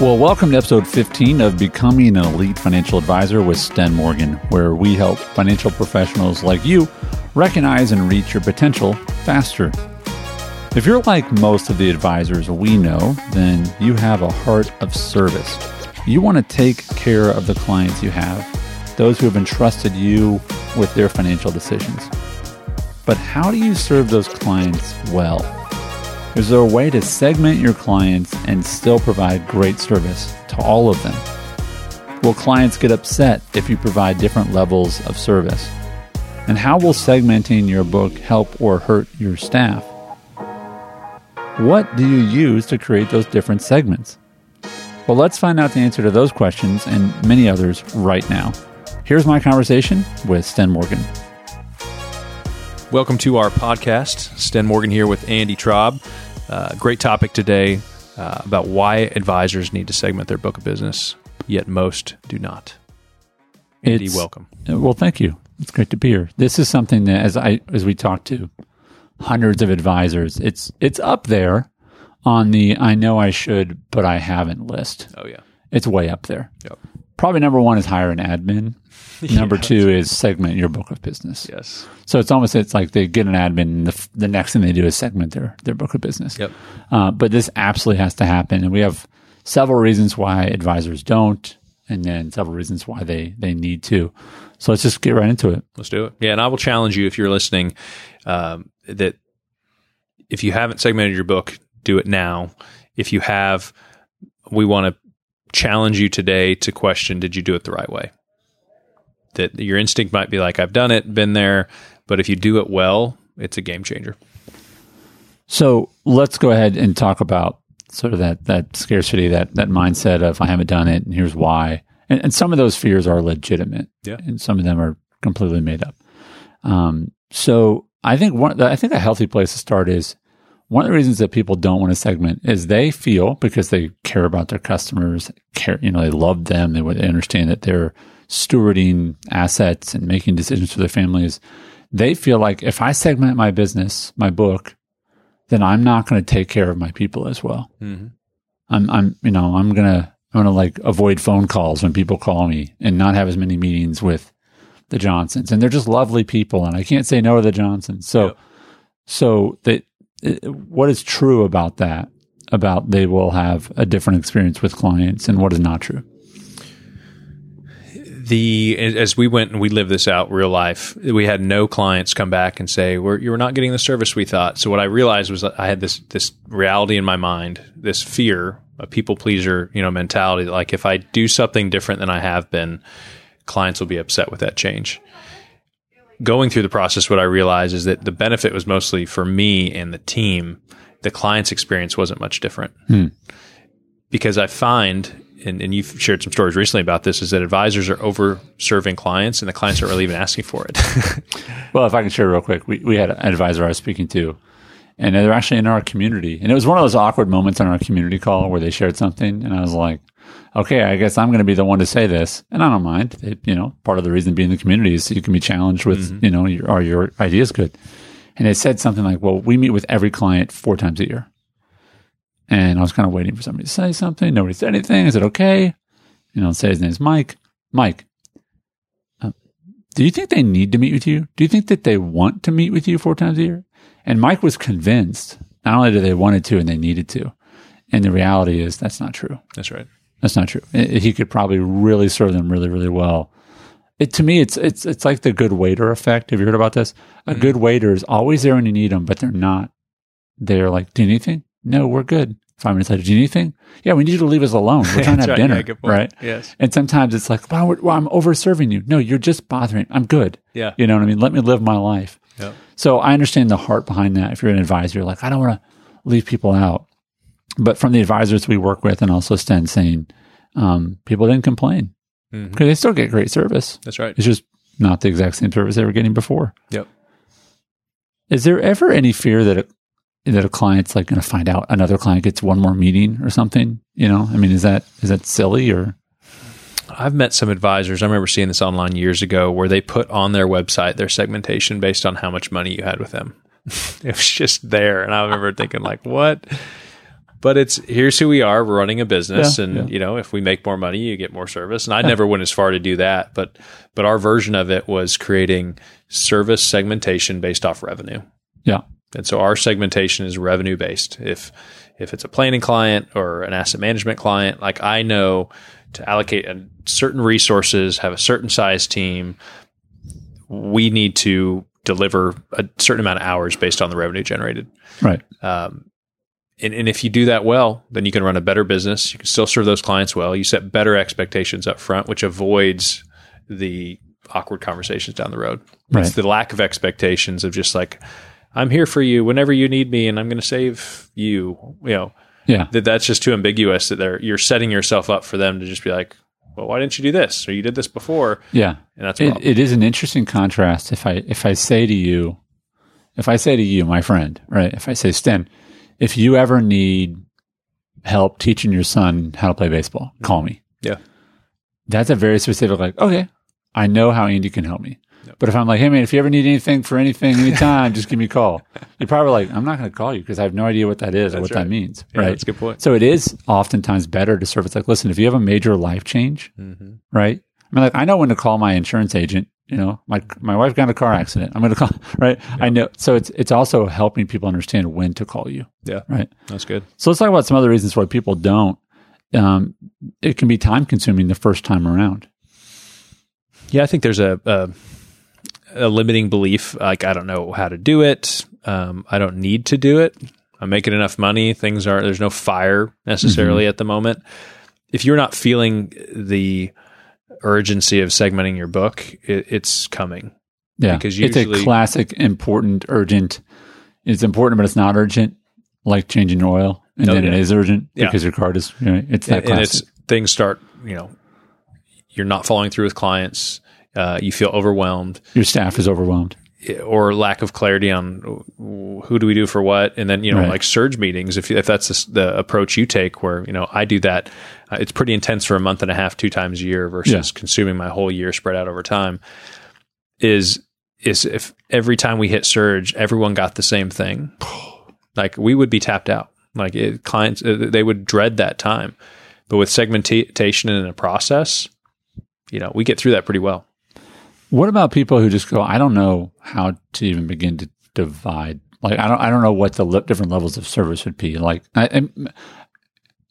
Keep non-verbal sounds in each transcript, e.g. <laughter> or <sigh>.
Well, welcome to episode 15 of Becoming an Elite Financial Advisor with Sten Morgan, where we help financial professionals like you recognize and reach your potential faster. If you're like most of the advisors we know, then you have a heart of service. You want to take care of the clients you have, those who have entrusted you with their financial decisions. But how do you serve those clients well? Is there a way to segment your clients and still provide great service to all of them? Will clients get upset if you provide different levels of service? And how will segmenting your book help or hurt your staff? What do you use to create those different segments? Well, let's find out the answer to those questions and many others right now. Here's my conversation with Sten Morgan. Welcome to our podcast. Sten Morgan here with Andy Traub. Uh, great topic today uh, about why advisors need to segment their book of business, yet most do not. Andy, It's- welcome. Well, thank you. It's great to be here. This is something that, as I as we talk to hundreds of advisors, it's it's up there on the I know I should but I haven't list. Oh yeah, It's way up there. Yep. Probably number one is hire an admin. <laughs> Number two is segment your book of business. yes, So it's almost it's like they get an admin, and the, the next thing they do is segment their their book of business. yep. Uh, but this absolutely has to happen, and we have several reasons why advisors don't, and then several reasons why they they need to. So let's just get right into it. Let's do it. Yeah, and I will challenge you if you're listening um, that if you haven't segmented your book, do it now. If you have, we want to challenge you today to question: Did you do it the right way? That your instinct might be like, "I've done it, been there," but if you do it well, it's a game changer. So let's go ahead and talk about sort of that that scarcity, that that mindset of I haven't done it, and here's why. And, and some of those fears are legitimate, Yeah. and some of them are completely made up. Um, so I think one, I think a healthy place to start is one of the reasons that people don't want to segment is they feel because they care about their customers, care, you know, they love them, they, understand that they're stewarding assets and making decisions for their families. They feel like if I segment my business, my book, then I'm not going to take care of my people as well. Mm-hmm. I'm, I'm, you know, I'm gonna, I'm gonna like avoid phone calls when people call me and not have as many meetings with the Johnsons. And they're just lovely people, and I can't say no to the Johnsons. So, Yep. so that what is true about that? About they will have a different experience with clients, and what is not true? the as we went and we lived this out real life we had no clients come back and say we're you're not getting the service we thought so what i realized was i had this this reality in my mind this fear a people pleaser you know mentality like if i do something different than i have been clients will be upset with that change going through the process what i realized is that the benefit was mostly for me and the team the client's experience wasn't much different hmm. because I find, and, and you've shared some stories recently about this, is that advisors are over serving clients and the clients aren't really even asking for it. <laughs> Well, if I can share real quick, we, we had an advisor I was speaking to, and they're actually in our community. And it was one of those awkward moments on our community call where they shared something, and I was like, okay, I guess I'm going to be the one to say this. And I don't mind. It, you know, part of the reason being in the community is so you can be challenged with, you know, your, are your ideas good? And they said something like, well, we meet with every client four times a year. And I was kind of waiting for somebody to say something. Nobody said anything. I said, okay. You know, say his name's Mike. Mike, uh, do you think they need to meet with you? Do you think that they want to meet with you four times a year? And Mike was convinced not only did they wanted to and they needed to. And the reality is that's not true. That's right. That's not true. He could probably really serve them really, really well. It, to me, it's it's it's like the good waiter effect. Have you heard about this? A good waiter is always there when you need them, but they're not. They're like, "Do you need anything? No, we're good." Five minutes later, do you need anything? Yeah, we need you to leave us alone. <laughs> We're trying to have right. dinner, Yeah, right? Yes. And sometimes it's like, "Wow, well, I'm over serving you." No, you're just bothering. I'm good. Yeah. You know what I mean? Let me live my life. Yep. So I understand the heart behind that. If you're an advisor, you're like, I don't want to leave people out. But from the advisors we work with and also Sten saying, um, people didn't complain because they still get great service. That's right. It's just not the exact same service they were getting before. Yep. Is there ever any fear that a, that a client's like going to find out another client gets one more meeting or something? You know, I mean, is that is that silly or I've met some advisors. I remember seeing this online years ago where they put on their website their segmentation based on how much money you had with them. <laughs> it was just there. And I remember thinking, like, what? But it's here's who we are. We're running a business, Yeah, and yeah. you know, if we make more money, you get more service. And I never went as far to do that, but but our version of it was creating service segmentation based off revenue. Yeah. And so our segmentation is revenue based. If if it's a planning client or an asset management client, like I know to allocate a certain resources, have a certain size team, we need to deliver a certain amount of hours based on the revenue generated. Right. Um, and, and if you do that well, then you can run a better business. You can still serve those clients well. You set better expectations up front, which avoids the awkward conversations down the road. Right. It's the lack of expectations of just like, I'm here for you whenever you need me, and I'm going to save you. You know Yeah. that that's just too ambiguous. That they're you're setting yourself up for them to just be like, well, why didn't you do this or you did this before? Yeah. And that's It, it is an interesting contrast if I if I say to you, if I say to you, my friend, right? If I say, Sten, if you ever need help teaching your son how to play baseball, call me. Yeah. That's a very specific, like, okay, I know how Andy can help me. But if I'm like, hey man, if you ever need anything for anything, anytime, just give me a call. <laughs> You're probably like, I'm not going to call you because I have no idea what that is or what right. that means. Yeah, right. that's a good point. So it is oftentimes better to serve. It's like, listen, if you have a major life change, Mm-hmm. right? I mean, like I know when to call my insurance agent. You know, my my wife got in a car accident. I'm going to call, <laughs> right? I know. So it's it's also helping people understand when to call you, Yeah, right? that's good. So let's talk about some other reasons why people don't. Um, it can be time consuming the first time around. Yeah, I think there's a, a a limiting belief. Like I don't know how to do it. Um, I don't need to do it. I'm making enough money. Things are there's no fire necessarily at the moment. If you're not feeling the urgency of segmenting your book, it, it's coming. Yeah, Because it's a classic, important, urgent. It's important, but it's not urgent, like changing your oil, and Oh, then it yeah. is urgent Yeah. because your card is. You know, it's that and, and classic. it's things start. You know, you're not following through with clients. Uh, you feel overwhelmed. your staff is overwhelmed. Or lack of clarity on who do we do for what, and then you know Right. like surge meetings. If if that's the, the approach you take, where you know I do that, uh, it's pretty intense for a month and a half, two times a year, versus Yeah. consuming my whole year spread out over time. Is is if every time we hit surge, everyone got the same thing, <sighs> like we would be tapped out. Like it, clients, uh, they would dread that time. But with segmentation and a process, you know, we get through that pretty well. What about people who just go, I don't know how to even begin to divide. Like, I don't, I don't know what the le- different levels of service would be. Like, I, I,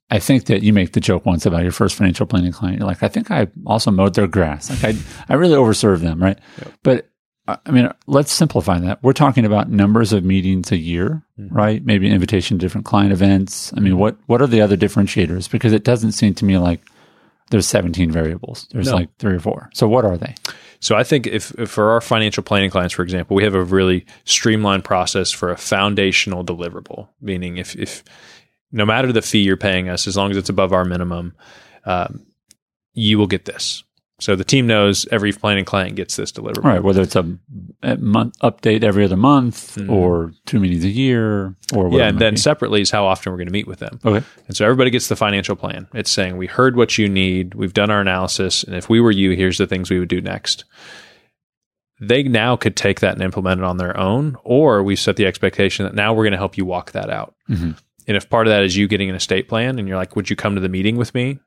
I think that you make the joke once about your first financial planning client. You're like, I think I also mowed their grass. Like, I, I really overserved them, right? But I I mean, let's simplify that. We're talking about numbers of meetings a year, mm-hmm. right? Maybe invitation to different client events. I mean, mm-hmm. what, what are the other differentiators? Because it doesn't seem to me like there's 17 variables. There's No. like three or four. So what are they? So I think if, if for our financial planning clients, for example, we have a really streamlined process for a foundational deliverable. Meaning, if if no matter the fee you're paying us, as long as it's above our minimum, um, you will get this. So the team knows every planning client gets this deliverable. Right, whether it's a, a month update every other month or two meetings a year or whatever. Mm-hmm. Yeah, and then be. separately is how often we're going to meet with them. okay, And so everybody gets the financial plan. It's saying we heard what you need, we've done our analysis, and if we were you, here's the things we would do next. They now could take that and implement it on their own, or we set the expectation that now we're going to help you walk that out. Mhm. And if part of that is you getting an estate plan and you're like, would you come to the meeting with me?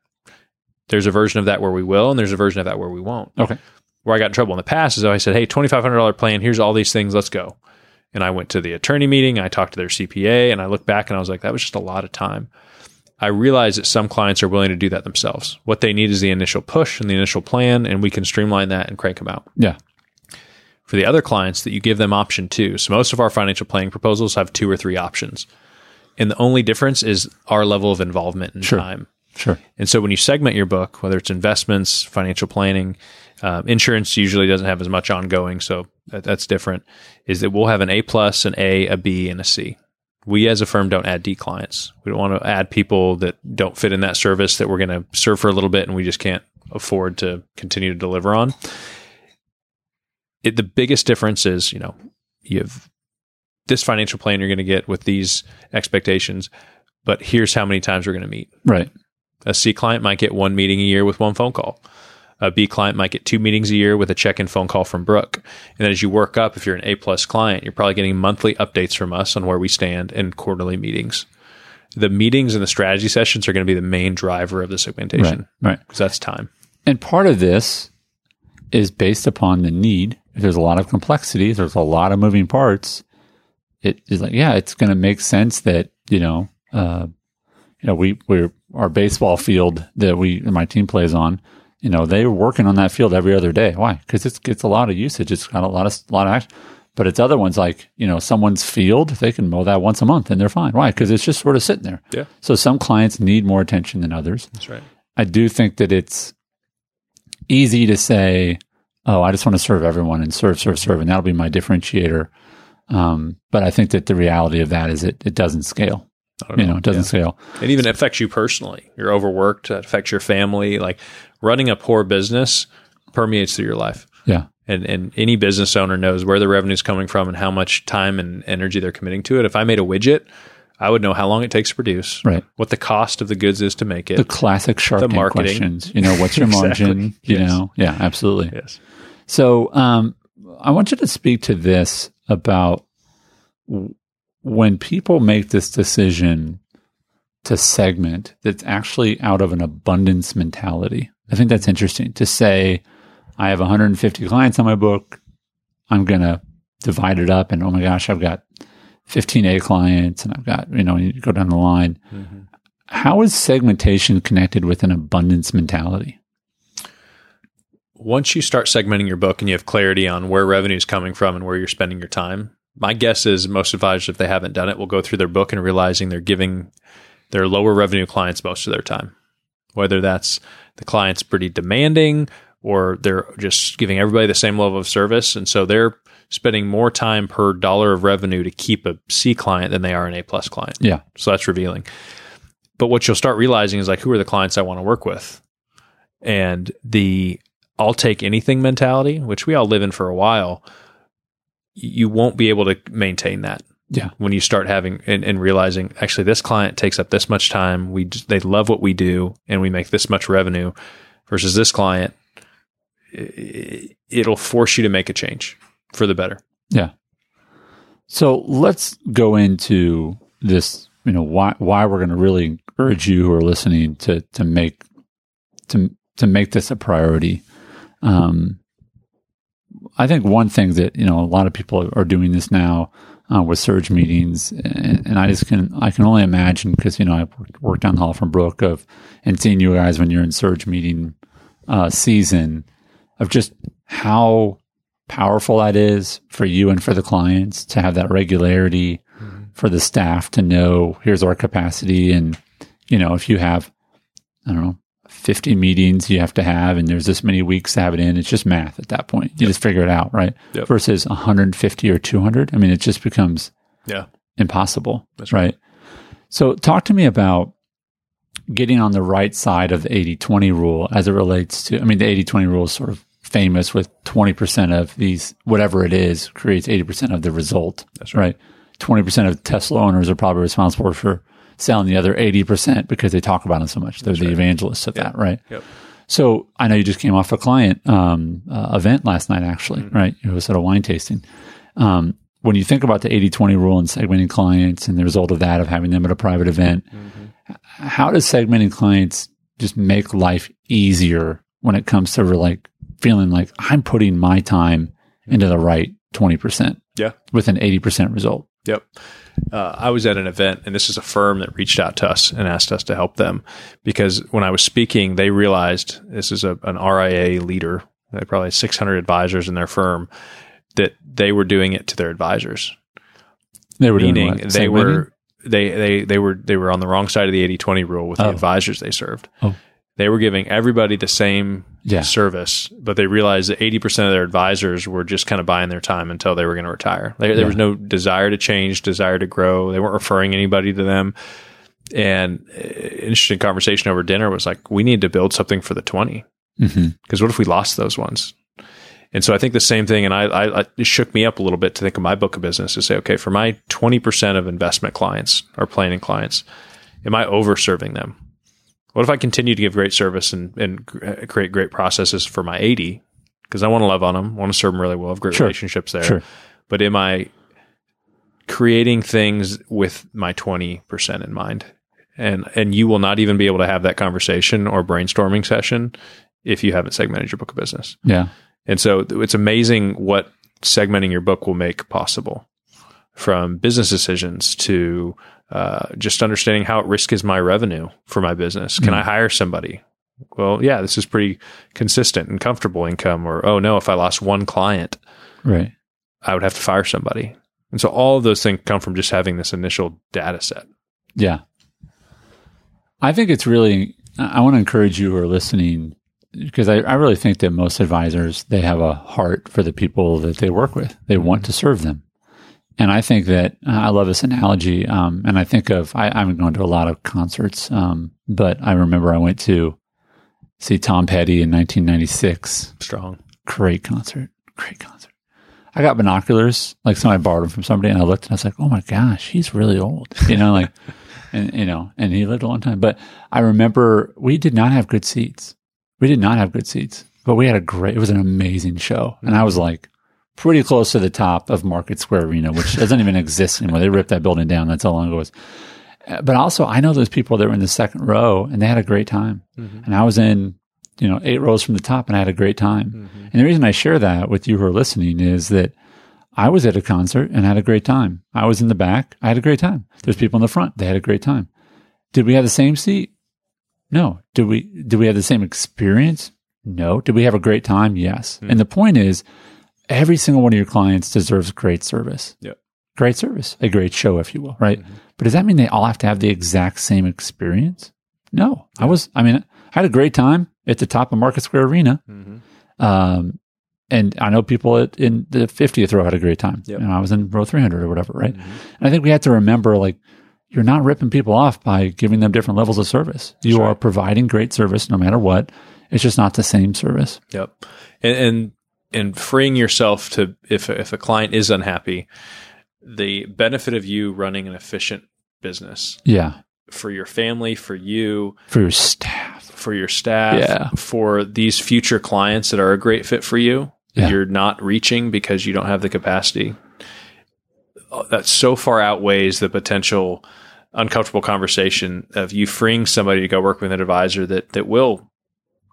There's a version of that where we will, and there's a version of that where we won't. okay, Where I got in trouble in the past is I said, hey, $2,500 plan, here's all these things, let's go. And I went to the attorney meeting, I talked to their CPA, and I looked back and I was like, that was just a lot of time. I realize that some clients are willing to do that themselves. What they need is the initial push and the initial plan, and we can streamline that and crank them out. yeah, For the other clients, that you give them option two. So most of our financial planning proposals have two or three options. And the only difference is our level of involvement and Sure. time. Sure, And so when you segment your book, whether it's investments, financial planning, um, insurance usually doesn't have as much ongoing, so that, that's different. Is that we'll have an A plus, an A, a B, and a C. We as a firm don't add D clients. We don't want to add people that don't fit in that service that we're going to serve for a little bit and we just can't afford to continue to deliver on. It, the biggest difference is, you know, you have this financial plan you're going to get with these expectations, but here's how many times we're going to meet. right, A C client might get one meeting a year with one phone call. A B client might get two meetings a year with a check-in phone call from Brooke. And then as you work up, if you're an A plus client, you're probably getting monthly updates from us on where we stand and quarterly meetings. the meetings and the strategy sessions are going to be the main driver of the segmentation. Right. Because that's time. And part of this is based upon the need. If there's a lot of complexity, there's a lot of moving parts. It is like, yeah, it's going to make sense that, you know, uh, you know, we, we're, our baseball field that we, my team plays on, you know, they're working on that field every other day. Why? Because it's, it's a lot of usage. It's got a lot of, a lot of action. But it's other ones like, you know, someone's field, they can mow that once a month and they're fine. Why? Because it's just sort of sitting there. Yeah. So some clients need more attention than others. That's right. I do think that it's easy to say, oh, I just want to serve everyone and serve, serve, serve, and that'll be my differentiator. Um, but I think that the reality of that is it, it doesn't scale. You know, it doesn't scale. It even affects you personally. You're overworked. It affects your family. Like running a poor business permeates through your life. Yeah. And and any business owner knows where the revenue is coming from and how much time and energy they're committing to it. If I made a widget, I would know how long it takes to produce, Right. what the cost of the goods is to make it. The classic Shark The marketing. questions. You know, what's <laughs> your Exactly. margin? You Yes. know, yeah, absolutely. yes. So, um, I want you to speak to this about when people make this decision to segment that's actually out of an abundance mentality. I think that's interesting to say, I have 150 clients on my book. I'm going to divide it up and oh my gosh, I've got 15 A clients and I've got, you know, you go down the line. Mhm. How is segmentation connected with an abundance mentality? Once you start segmenting your book and you have clarity on where revenue is coming from and where you're spending your time, my guess is most advisors, if they haven't done it, will go through their book and realizing they're giving their lower revenue clients most of their time. Whether that's the client's pretty demanding or they're just giving everybody the same level of service. And so they're spending more time per dollar of revenue to keep a C client than they are an A plus client. Yeah. So that's revealing. But what you'll start realizing is like, who are the clients I want to work with? And the I'll take anything mentality, which we all live in for a while, you won't be able to maintain that. Yeah. When you start having and, and realizing, actually, this client takes up this much time. We they love what we do, and we make this much revenue. Versus this client, it'll force you to make a change for the better. Yeah. So let's go into this, you know, why why we're going to really encourage you who are listening to to make to to make this a priority. Um I think one thing that, you know, a lot of people are doing this now uh, with surge meetings and, and I just can I can only imagine because you know I worked, worked down the hall from Brooke of and seeing you guys when you're in surge meeting uh, season of just how powerful that is for you and for the clients to have that regularity for the staff to know here's our capacity and you know if you have i don't know 50 meetings you have to have and there's this many weeks to have it in. It's just math at that point. You just figure it out right? Yep. versus 150 or 200 i mean it just becomes Yeah. impossible That's right? so talk to me about getting on the right side of the 80-20 rule as it relates to i mean the 80-20 rule is sort of famous with 20% of these whatever it is creates 80% of the result That's right? 20% of tesla owners are probably responsible for selling the other 80% because they talk about it so much they're the evangelists of that right Yep. so I know you just came off a client um, uh, event last night, actually, Mm-hmm. right? It was at a wine tasting. Um, when you think about the 80 20 rule and segmenting clients and the result of that, of having them at a private event, Mm-hmm. how does segmenting clients just make life easier when it comes to like feeling like I'm putting my time into the right 20% Yeah. with an 80% result? Yep. Uh, I was at an event, and this is a firm that reached out to us and asked us to help them because when I was speaking, they realized this is a, an RIA leader. They probably had 600 advisors in their firm that they were doing it to their advisors, They were doing meaning what? they were they, they they were they were on the wrong side of the 80-20 rule with the Oh. advisors they served. Oh. They were giving everybody the same Yeah. service, but they realized that 80% of their advisors were just kind of buying their time until they were going to retire. There, there was no desire to change, desire to grow. They weren't referring anybody to them. And uh, interesting conversation over dinner was like, we need to build something for the 20 Mhm. because what if we lost those ones? And so I think the same thing, and I, I, it shook me up a little bit to think of my book of business to say, okay, for my twenty percent of investment clients or planning clients, am I over serving them? What if I continue to give great service and, and uh, create great processes for my eighty? Because I want to love on them, want to serve them really well, have great Sure. relationships there. Sure. But am I creating things with my twenty percent in mind? and and you will not even be able to have that conversation or brainstorming session if you haven't segmented your book of business. Yeah. And so it's amazing what segmenting your book will make possible from business decisions to uh, just understanding how at risk is my revenue for my business. Can Mm. I hire somebody? Well, yeah, this is pretty consistent and comfortable income. Or, oh no, if I lost one client, Right. I would have to fire somebody. And so all of those things come from just having this initial data set. Yeah. I think it's really, I I want to encourage you who are listening because I, I really think that most advisors, they have a heart for the people that they work with. They want to serve them. And I think that I love this analogy. Um, and I think of, I, I'm going to a lot of concerts. Um, but I remember I went to see Tom Petty in 1996 Strong. great concert, great concert. I got binoculars, like somebody borrowed them from somebody, and I looked and I was like, oh my gosh, he's really old, <laughs> you know, like, and you know, and he lived a long time. But I remember we did not have good seats. We did not have good seats, but we had a great. It was an amazing show, and I was like pretty close to the top of Market Square Arena, which doesn't even exist anymore. They ripped that building down. That's how long ago it was. Uh, But also, I know those people that were in the second row, and they had a great time. Mm-hmm. And I was in, you know, eight rows from the top, and I had a great time. Mm-hmm. And the reason I share that with you who are listening is that I was at a concert and had a great time. I was in the back. I had a great time. There's people in the front. They had a great time. Did we have the same seat? No. Did we, did we have the same experience? No. Did we have a great time? Yes. Mm-hmm. And the point is every single one of your clients deserves great service. Yeah. Great service, a great show, if you will, right? Mm-hmm. But does that mean they all have to have the exact same experience? No. I was, I mean, I had a great time at the top of Market Square Arena. Mm-hmm. Um, and I know people at, in the 50th row had a great time. Yep. And I was in row 300 or whatever, right? Mm-hmm. And I think we have to remember like, you're not ripping people off by giving them different levels of service. You are providing great service no matter what. It's just not the same service. Yep. And, and and freeing yourself to if if a client is unhappy, the benefit of you running an efficient business Yeah. for your family, for you, For your staff. for your staff, Yeah. for these future clients that are a great fit for you, Yeah. you're not reaching because you don't have the capacity. uh, That so far outweighs the potential uncomfortable conversation of you freeing somebody to go work with an advisor that that will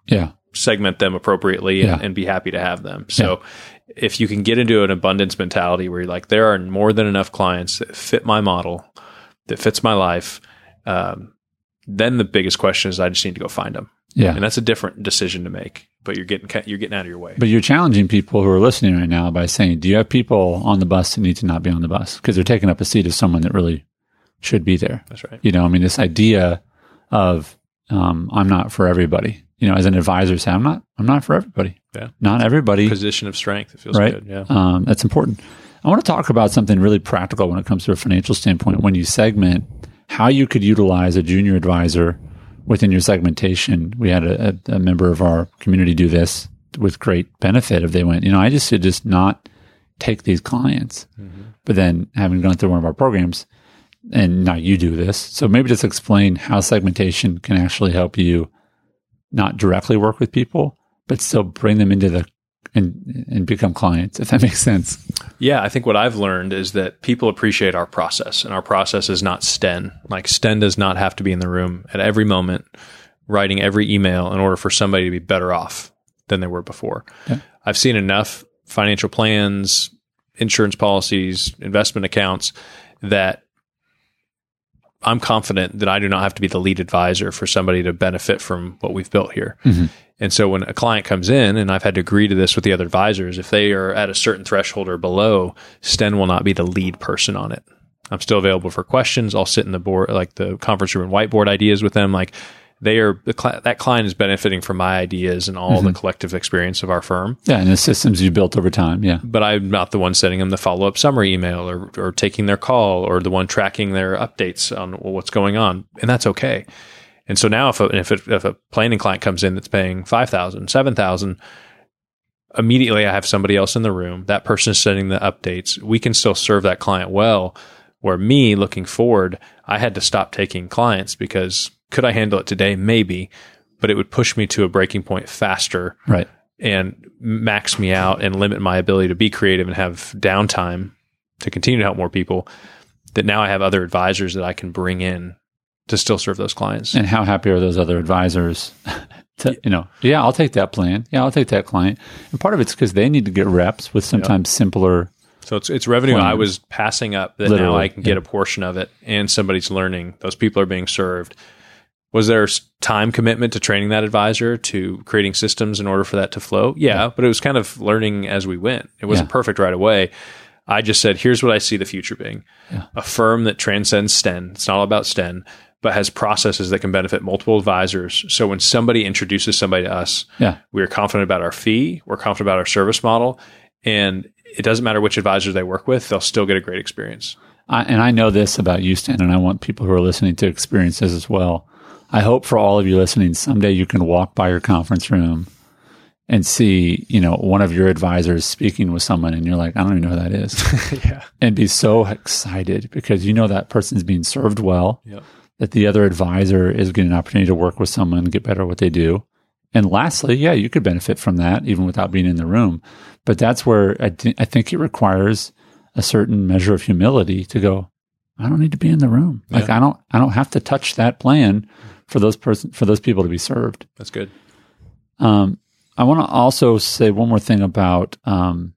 Yeah. Segment them appropriately and, Yeah. and be happy to have them. So if you can get into an abundance mentality where you're like, there are more than enough clients that fit my model, that fits my life, um, then the biggest question is I just need to go find them. Yeah. And that's a different decision to make, but you're getting, you're getting out of your way. But you're challenging people who are listening right now by saying, do you have people on the bus that need to not be on the bus? Because they're taking up a seat of someone that really should be there. that's right. You know, I mean, this idea of, um, I'm not for everybody. You know, as an advisor, say, I'm not, I'm not for everybody. Yeah. Not everybody. Position of strength. It feels Right. good. Yeah. Um, that's important. I want to talk about something really practical when it comes to a financial standpoint. When you segment, how you could utilize a junior advisor within your segmentation. We had a, a, a member of our community do this with great benefit. If they went, you know, I just should just not take these clients, but then having gone through one of our programs, and now you do this. So maybe just explain how segmentation can actually help you not directly work with people, but still bring them into the and and become clients, if that <laughs> makes sense. Yeah, I think what I've learned is that people appreciate our process, and our process is not Sten. Like Sten does not have to be in the room at every moment, writing every email in order for somebody to be better off than they were before. Yeah. I've seen enough financial plans, insurance policies, investment accounts that I'm confident that I do not have to be the lead advisor for somebody to benefit from what we've built here. Mm-hmm. And so when a client comes in, and I've had to agree to this with the other advisors, if they are at a certain threshold or below, Sten will not be the lead person on it. I'm still available for questions. I'll sit in the board, like the conference room and whiteboard ideas with them. Like they are, the cli that client is benefiting from my ideas and all the mm-hmm. collective experience of our firm. Yeah, and the systems you built over time. Yeah, But I'm not the one sending them the follow up summary email or, or taking their call or the one tracking their updates on what's going on. And that's okay. And so now if a, if, it, if a planning client comes in that's paying 5,000, 7,000, immediately I have somebody else in the room. That person is sending the updates. We can still serve that client well. Where me looking forward, I had to stop taking clients because could I handle it today? Maybe, but it would push me to a breaking point faster right. and max me out and limit my ability to be creative and have downtime to continue to help more people that now I have other advisors that I can bring in to still serve those clients. And how happy are those other advisors? <laughs> to, you know, yeah, I'll take that plan. Yeah, I'll take that client. And part of it's because they need to get reps with sometimes simpler. So it's it's revenue Plan. I was passing up that now I can get a portion of it, and somebody's learning. Those people are being served. Was there time commitment to training that advisor to creating systems in order for that to flow? Yeah, but it was kind of learning as we went. It wasn't Yeah. perfect right away. I just said, here's what I see the future being: Yeah. a firm that transcends Sten. It's not all about Sten, but has processes that can benefit multiple advisors. So when somebody introduces somebody to us, Yeah. we are confident about our fee. We're confident about our service model. And it doesn't matter which advisor they work with, they'll still get a great experience. I, and I know this about you, Sten, and I want people who are listening to experience this as well. I hope for all of you listening, someday you can walk by your conference room and see, you know, one of your advisors speaking with someone and you're like, I don't even know who that is. <laughs> yeah. and be so excited because you know that person's being served well, Yep. that the other advisor is getting an opportunity to work with someone and get better at what they do. And lastly, yeah, you could benefit from that even without being in the room. But that's where I, thi- I think it requires a certain measure of humility to go, I don't need to be in the room. Like Yeah. I don't, I don't have to touch that plan for those person, for those people to be served. That's good. Um, I want to also say one more thing about um,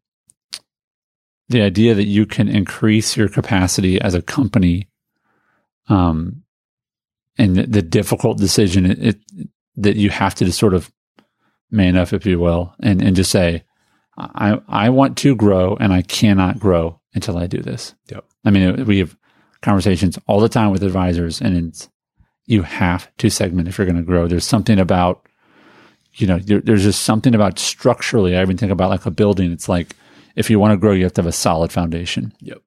the idea that you can increase your capacity as a company, um, and the, the difficult decision it, it, that you have to just sort of man up, if you will, and and just say, I I want to grow, and I cannot grow until I do this. Yep. I mean, we have conversations all the time with advisors, and it's you have to segment if you're going to grow. There's something about you know, there, there's just something about structurally. I even think about like a building. It's like if you want to grow, you have to have a solid foundation. Yep.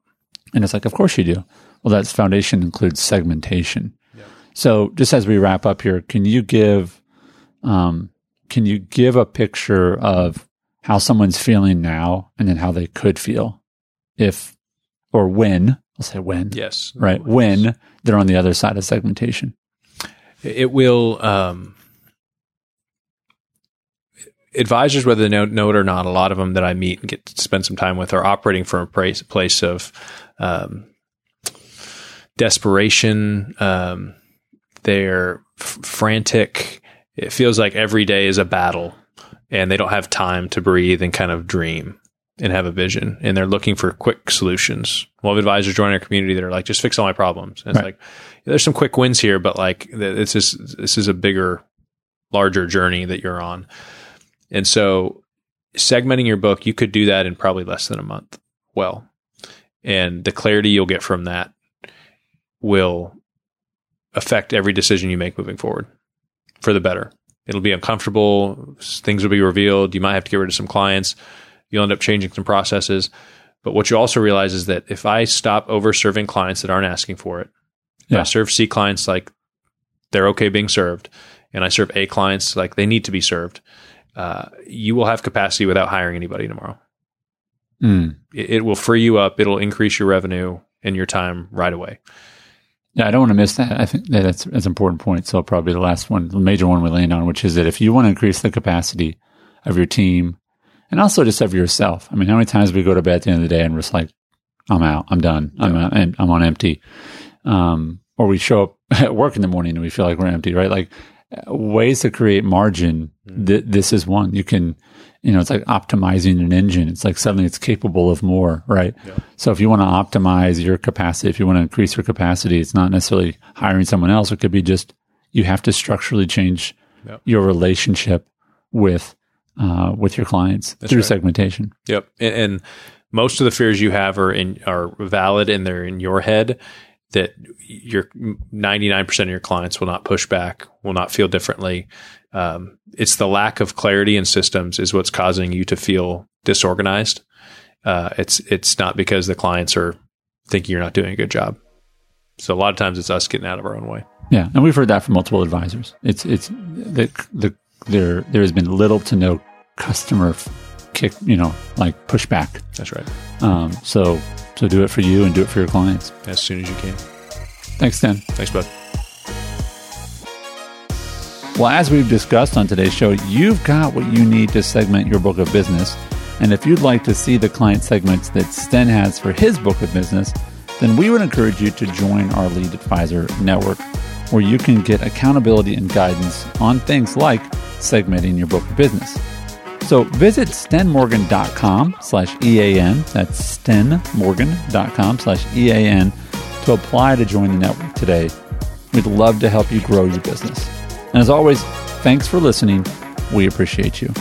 And it's like, of course you do. Well, that foundation includes segmentation. Yep. So, just as we wrap up here, can you give, um, can you give a picture of how someone's feeling now, and then how they could feel if, or when? I'll say when. Yes. Right. When they're on the other side of segmentation. It will, um, advisors, whether they know, know it or not, a lot of them that I meet and get to spend some time with are operating from a place, place of um, desperation. Um, they're f- frantic. It feels like every day is a battle, and they don't have time to breathe and kind of dream and have a vision. And they're looking for quick solutions. We'll have advisors join our community that are like, just fix all my problems. And it's Right. like, there's some quick wins here, but like, this is this is a bigger, larger journey that you're on. And so, segmenting your book, you could do that in probably less than a month. Well, and the clarity you'll get from that will affect every decision you make moving forward for the better. It'll be uncomfortable. Things will be revealed. You might have to get rid of some clients. You'll end up changing some processes. But what you also realize is that if I stop over serving clients that aren't asking for it, if I serve C clients like they're okay being served, and I serve A clients like they need to be served, uh, you will have capacity without hiring anybody tomorrow. Mm. It, it will free you up. It'll increase your revenue and your time right away. Yeah, I don't want to miss that. I think that that's, that's an important point. So probably the last one, the major one we land on, which is that if you want to increase the capacity of your team and also just of yourself, I mean, how many times we go to bed at the end of the day and we're just like, I'm out, I'm done, I'm out, and I'm on empty. Um, or we show up <laughs> at work in the morning and we feel like we're empty, right? Like uh, ways to create margin. Th- this is one you can, you know, it's like optimizing an engine. It's like suddenly it's capable of more, right? So if you want to optimize your capacity, if you want to increase your capacity, it's not necessarily hiring someone else. It could be just you have to structurally change Yep. your relationship with uh, with your clients through right. segmentation. Yep. And, and most of the fears you have are in are valid and they're in your head. That your ninety nine percent of your clients will not push back, will not feel differently. Um, it's the lack of clarity in systems is what's causing you to feel disorganized. Uh, it's it's not because the clients are thinking you're not doing a good job. So a lot of times it's us getting out of our own way. Yeah, and we've heard that from multiple advisors. It's it's the the there there has been little to no customer kick, you know, like pushback. That's right. Um, so so do it for you and do it for your clients. As soon as you can. Thanks, Tim. Thanks, bud. Well, as we've discussed on today's show, you've got what you need to segment your book of business. And if you'd like to see the client segments that Sten has for his book of business, then we would encourage you to join our Elite Advisor Network. where you can get accountability and guidance on things like segmenting your book of business. So visit stenmorgan.com slash EAN. That's stenmorgan.com slash EAN to apply to join the network today. We'd love to help you grow your business. And as always, thanks for listening. We appreciate you.